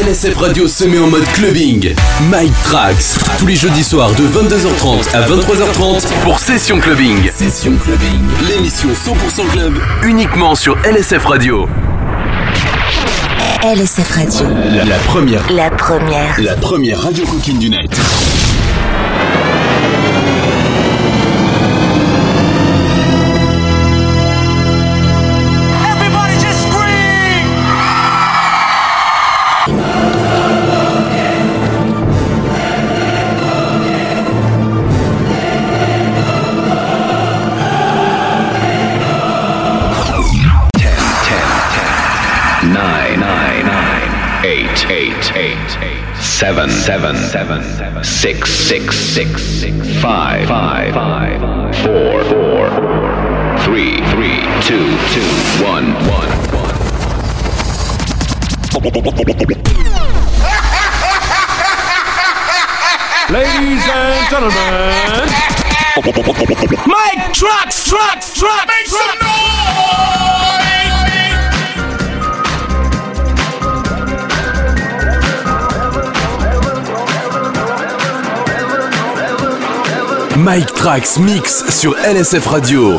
LSF Radio se met en mode clubbing. Mike Trax, tous les jeudis soirs de 22h30 à 23h30 pour Session Clubbing. Session Clubbing, l'émission 100% club, uniquement sur LSF Radio. LSF Radio. La, la première. La première. La première radio coquine du net. Seven seven seven six six six five five five four four three three two two one one one. Ladies and gentlemen, Mike Trax, Trax, Trax, make trucks. some noise! Mike Trax Mix sur LSF Radio.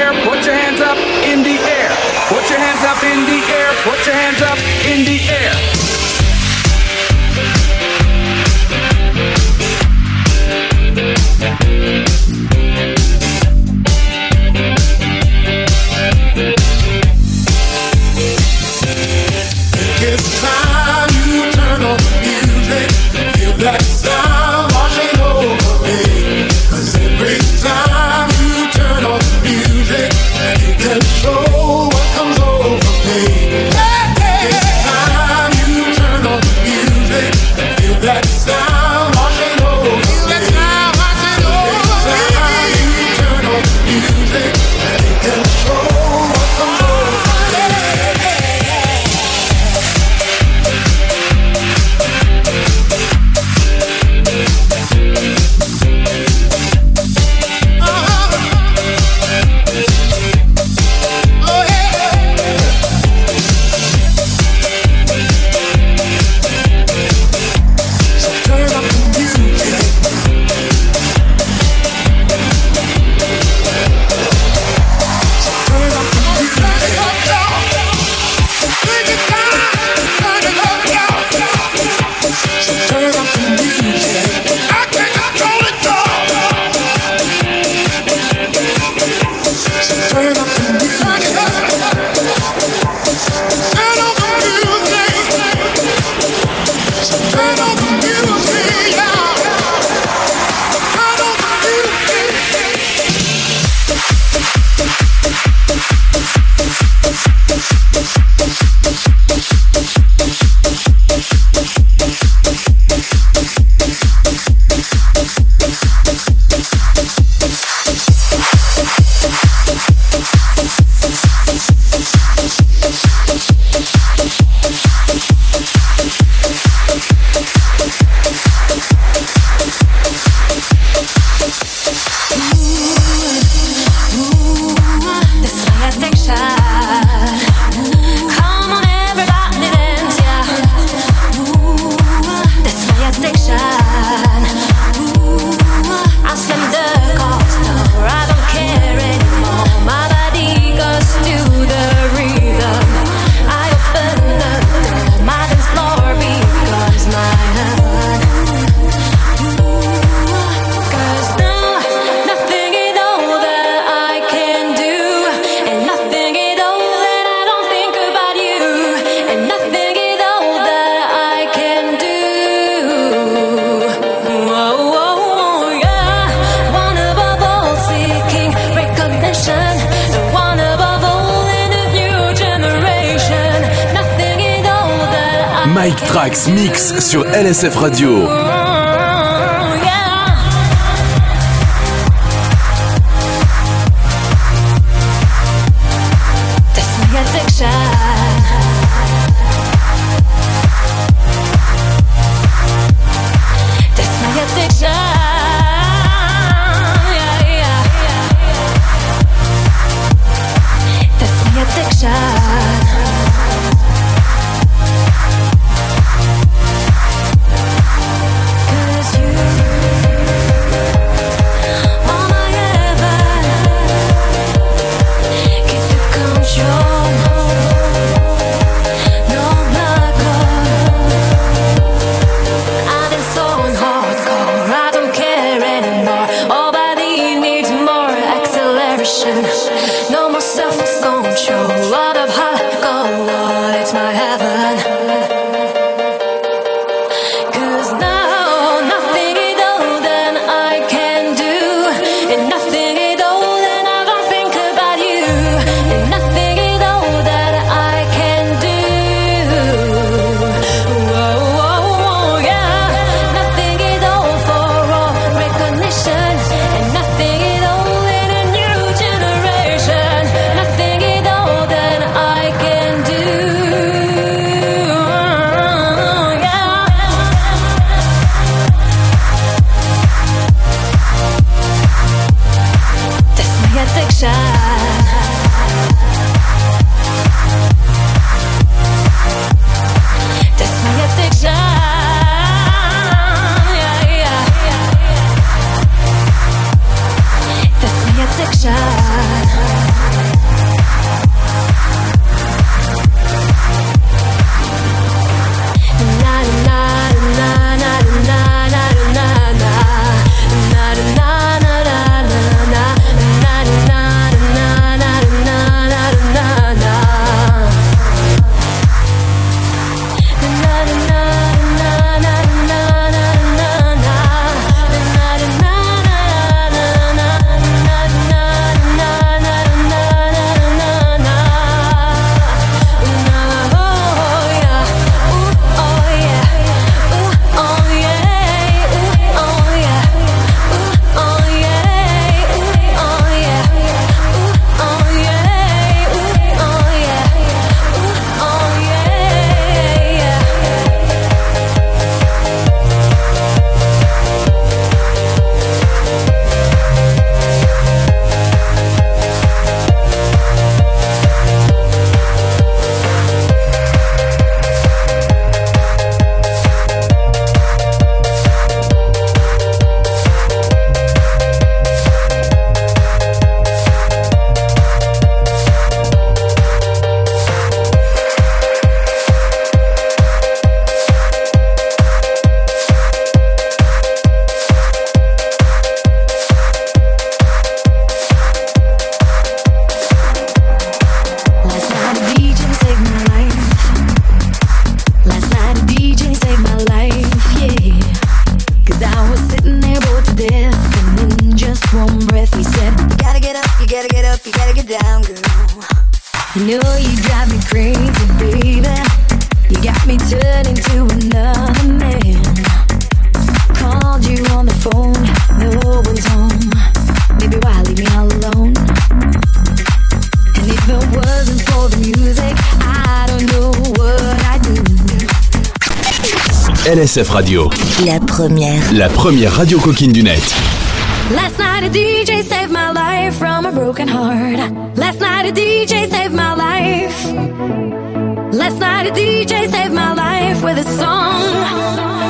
C'est vrai. LSF Radio. La première. La première radio coquine du net. Last night a DJ saved my life from a broken heart. Last night a DJ saved my life. Last night a DJ saved my life with a song.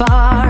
Far,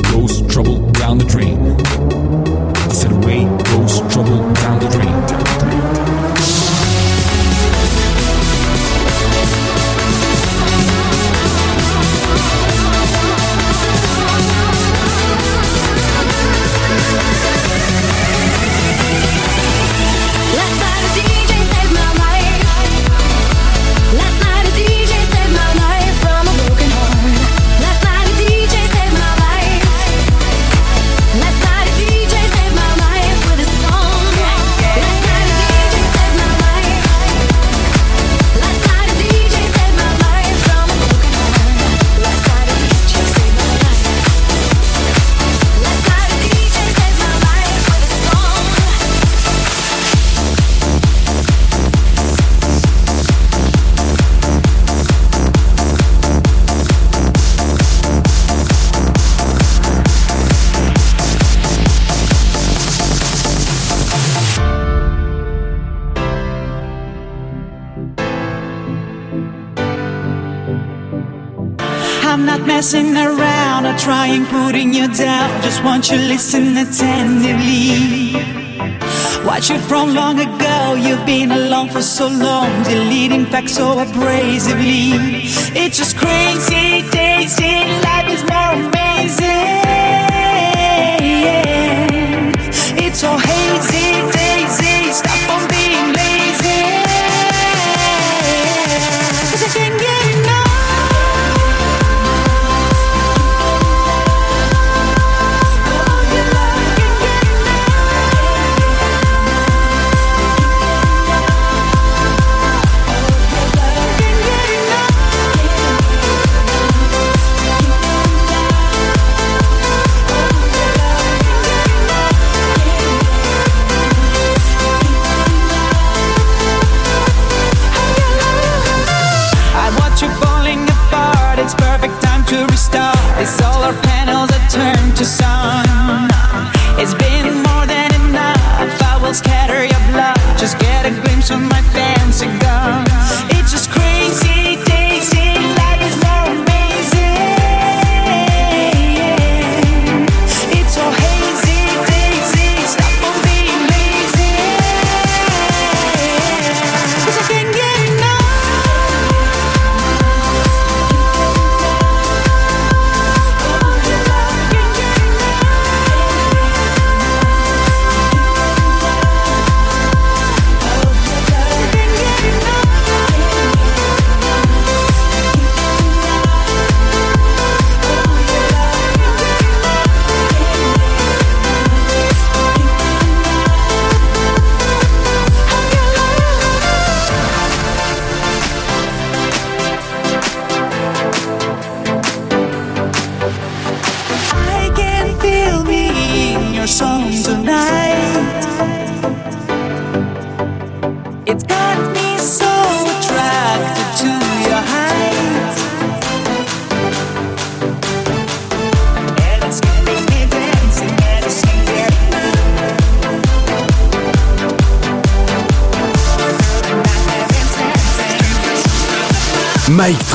trying putting you down. Just want you to listen attentively. Watch you from long ago. You've been alone for so long, deleting facts so abrasively. It's just crazy days in life is more amazing. It's so hazy,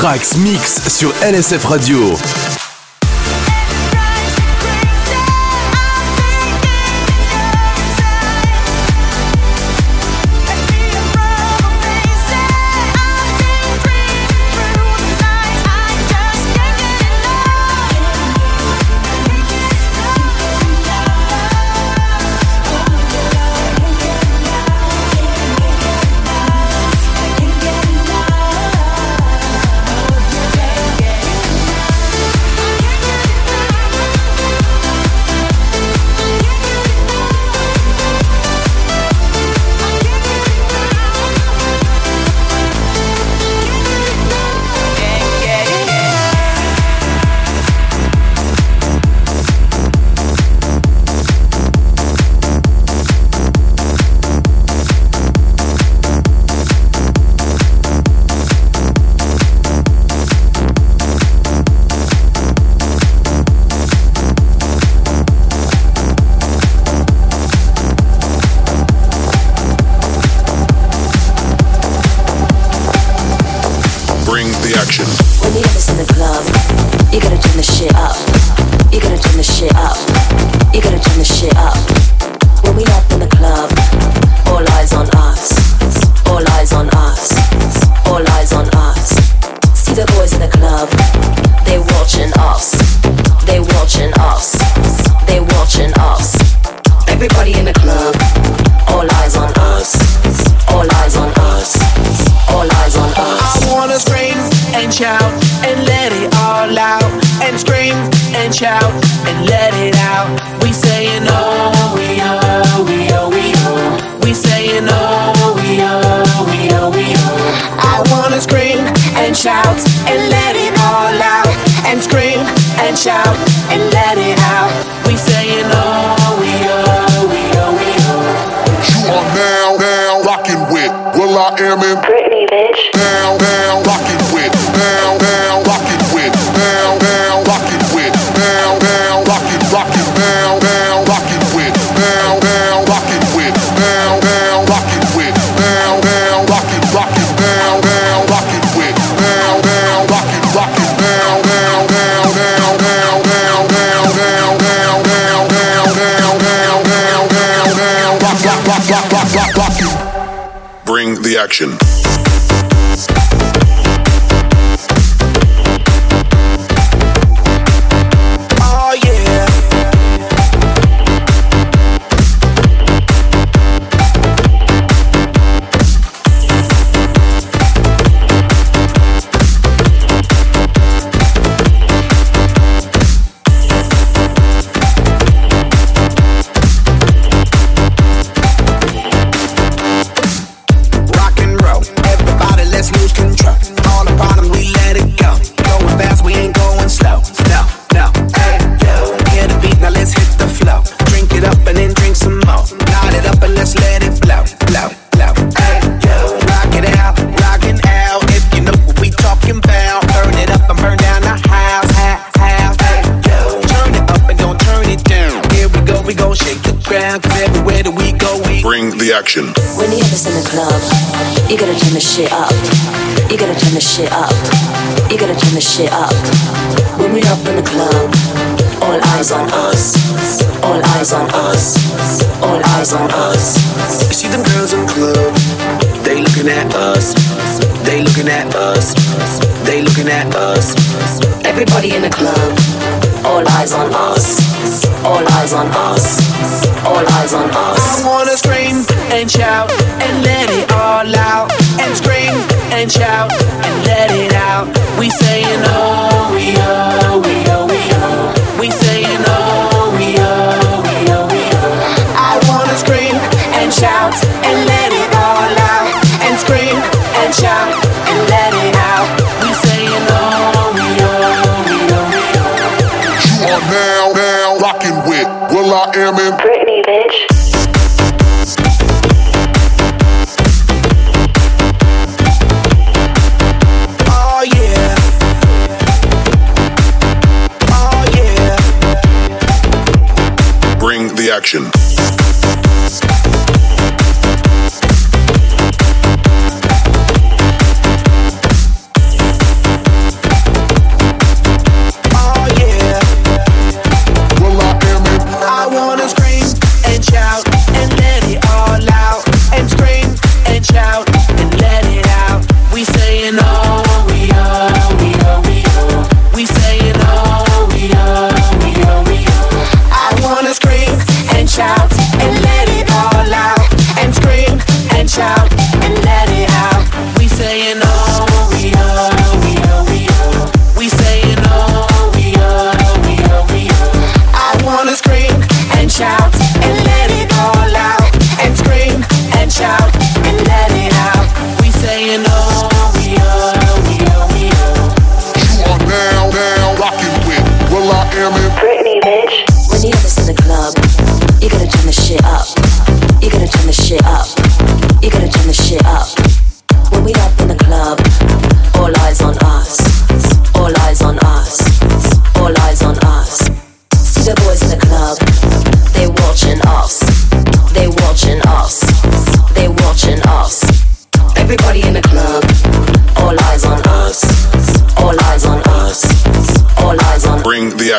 Trax Mix sur LSF Radio.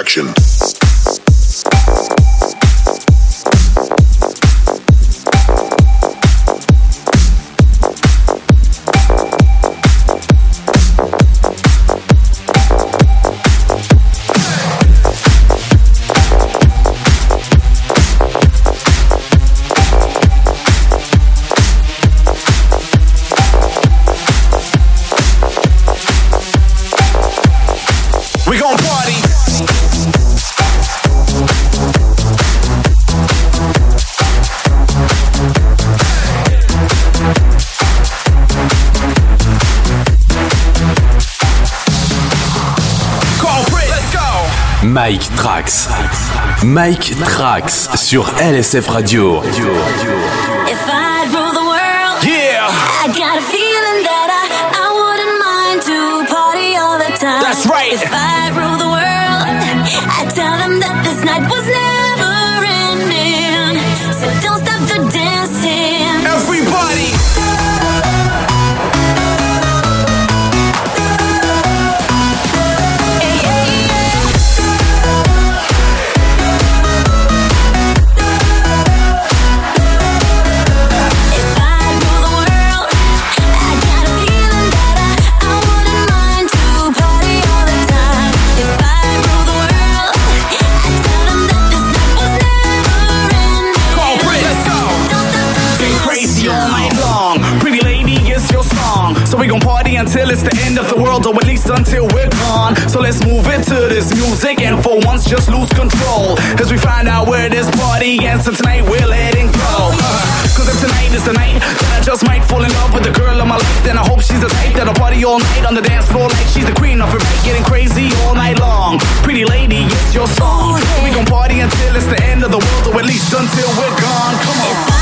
Action. Mike Trax. Mike Trax sur LSF Radio. the answer tonight, we're letting it go. Uh, Cause if tonight is the night that I just might fall in love with the girl of my life, then I hope she's the type that'll party all night on the dance floor like she's the queen of it, getting crazy all night long. Pretty lady, it's your song. We gon' party until it's the end of the world, or at least until we're gone. Come on.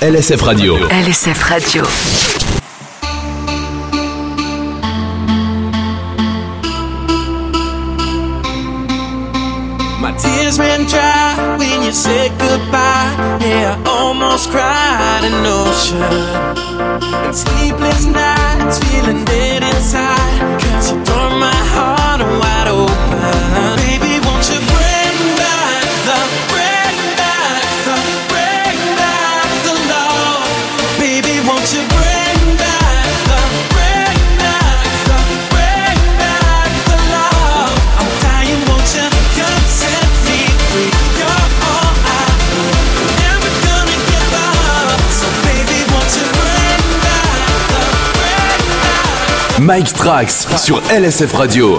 LSF Radio. LSF Radio. My tears ran dry when you said goodbye. Yeah, I almost cried an ocean. And sleepless nights, my heart wide open. Mike Trax sur LSF Radio.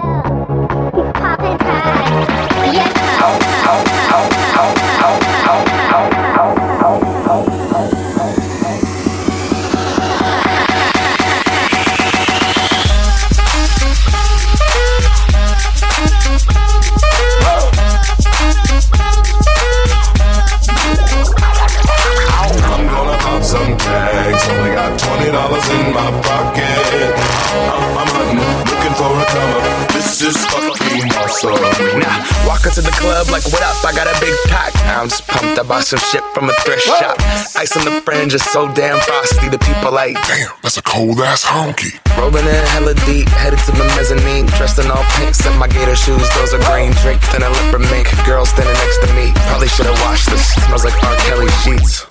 some shit from a thrift shop. Ice on the fringe is so damn frosty. The people like, Damn, that's a cold ass honky. rolling in hella deep, headed to the mezzanine. Dressed in all pink, set my gator shoes. Those are green, draped in a leopard mink. Girl standing next to me. Probably should have washed this. Smells like R. Kelly sheets.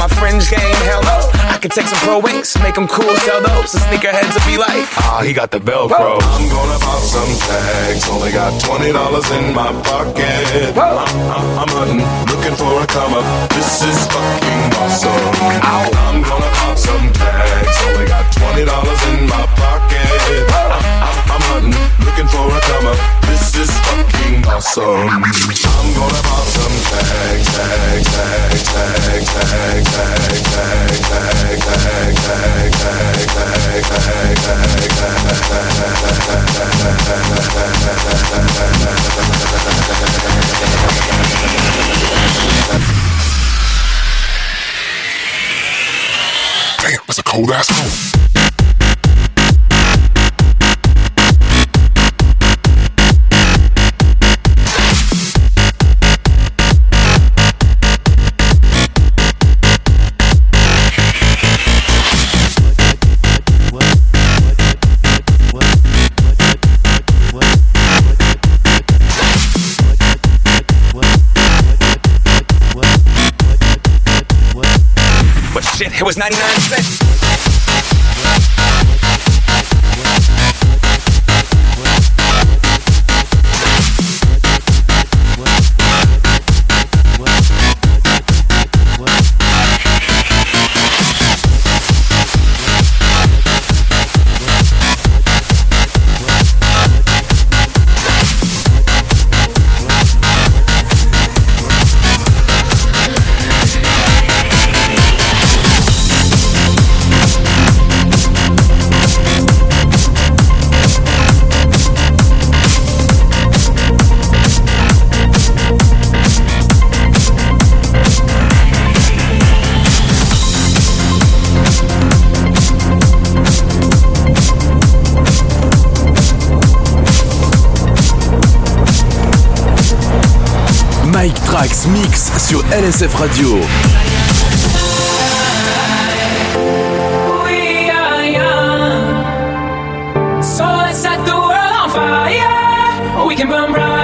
my fringe game, hell no. I could take some pro wings, make them cool, sell those. The sneakerheads will be like, ah, he got the Velcro. I'm gonna pop some tags. Only got twenty dollars in my pocket. I'm, I'm, I'm hunting, looking for a come up. This is fucking awesome. I'm gonna pop some tags. Only got twenty dollars in my pocket. Hunting, looking for a come up. This is fucking awesome. I'm gonna pop some tags, tags, tags, tags, tags, tags, tags, tags, tags, tags, tags, tags, tags, tags, Damn, that's a cold ass home. It was 99 cents. LSF Radio. We can burn bright.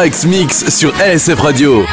Trax Mix sur LSF Radio.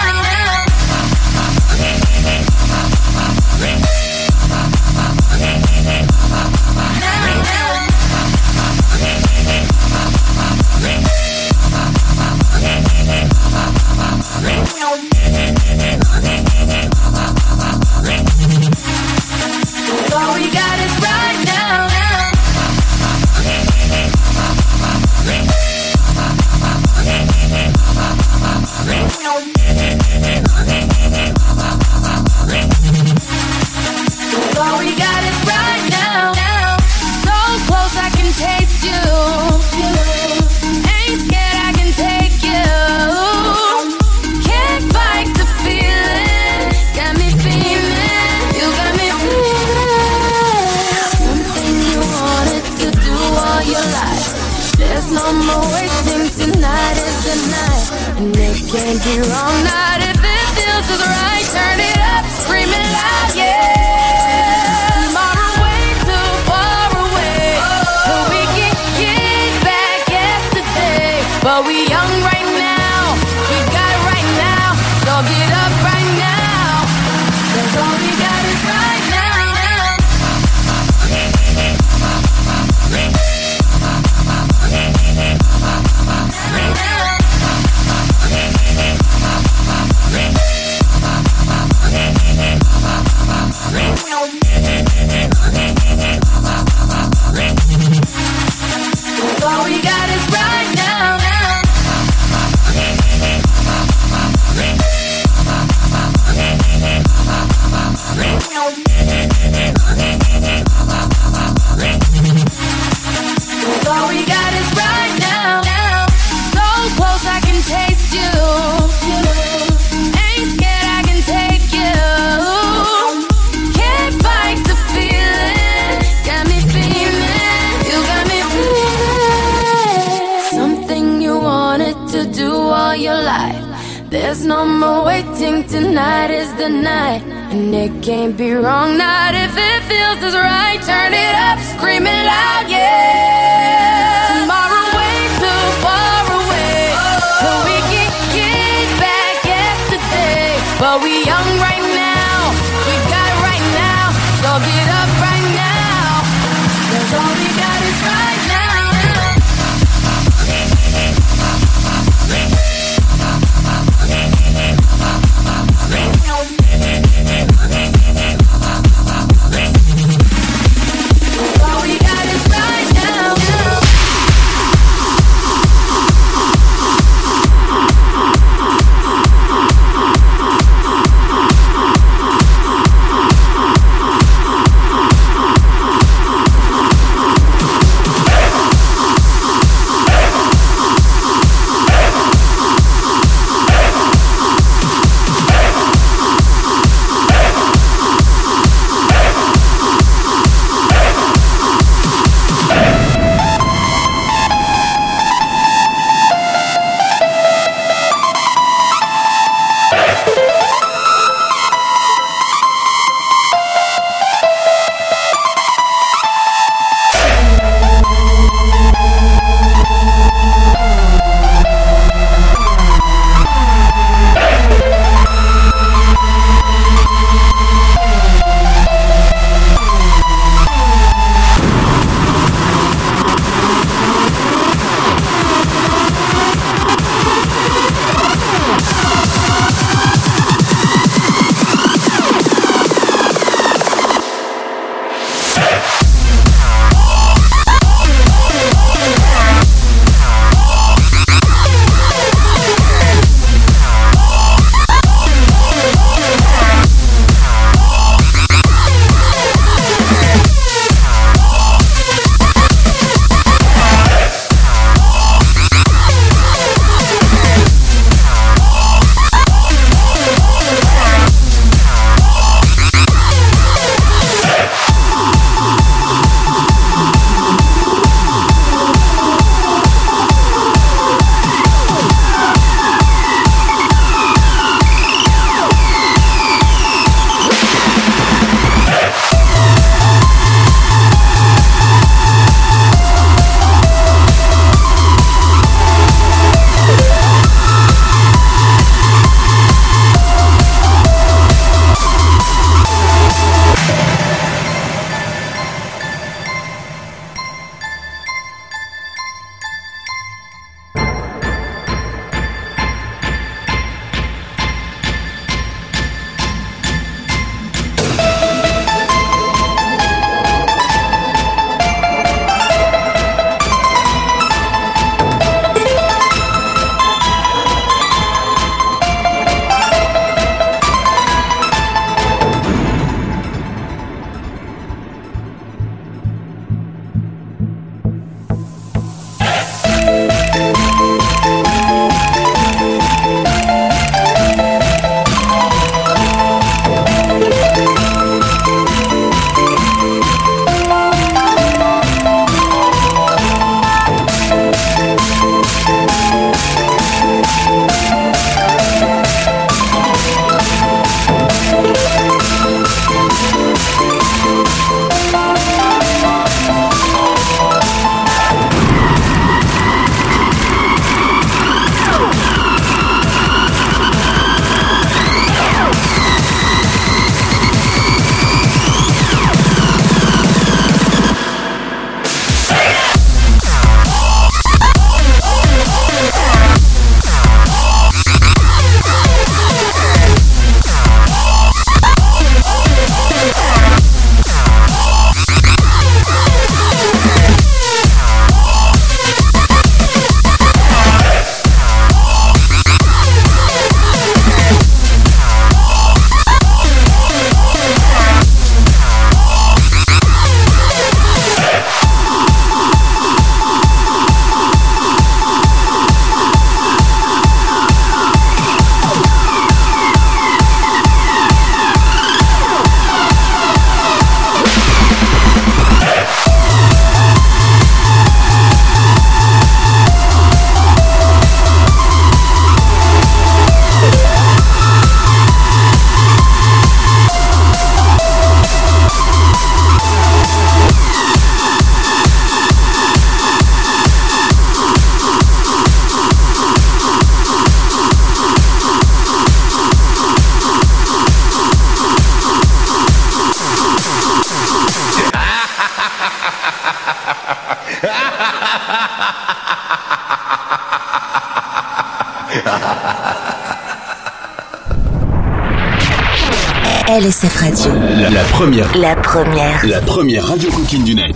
There's no more waiting, tonight is the night. And it can't be wrong, not if it feels as right. Turn it up, scream it loud, yeah. Tomorrow, way too far away. Oh. We can get back yesterday. But we première. La première. La première radio coquine du net.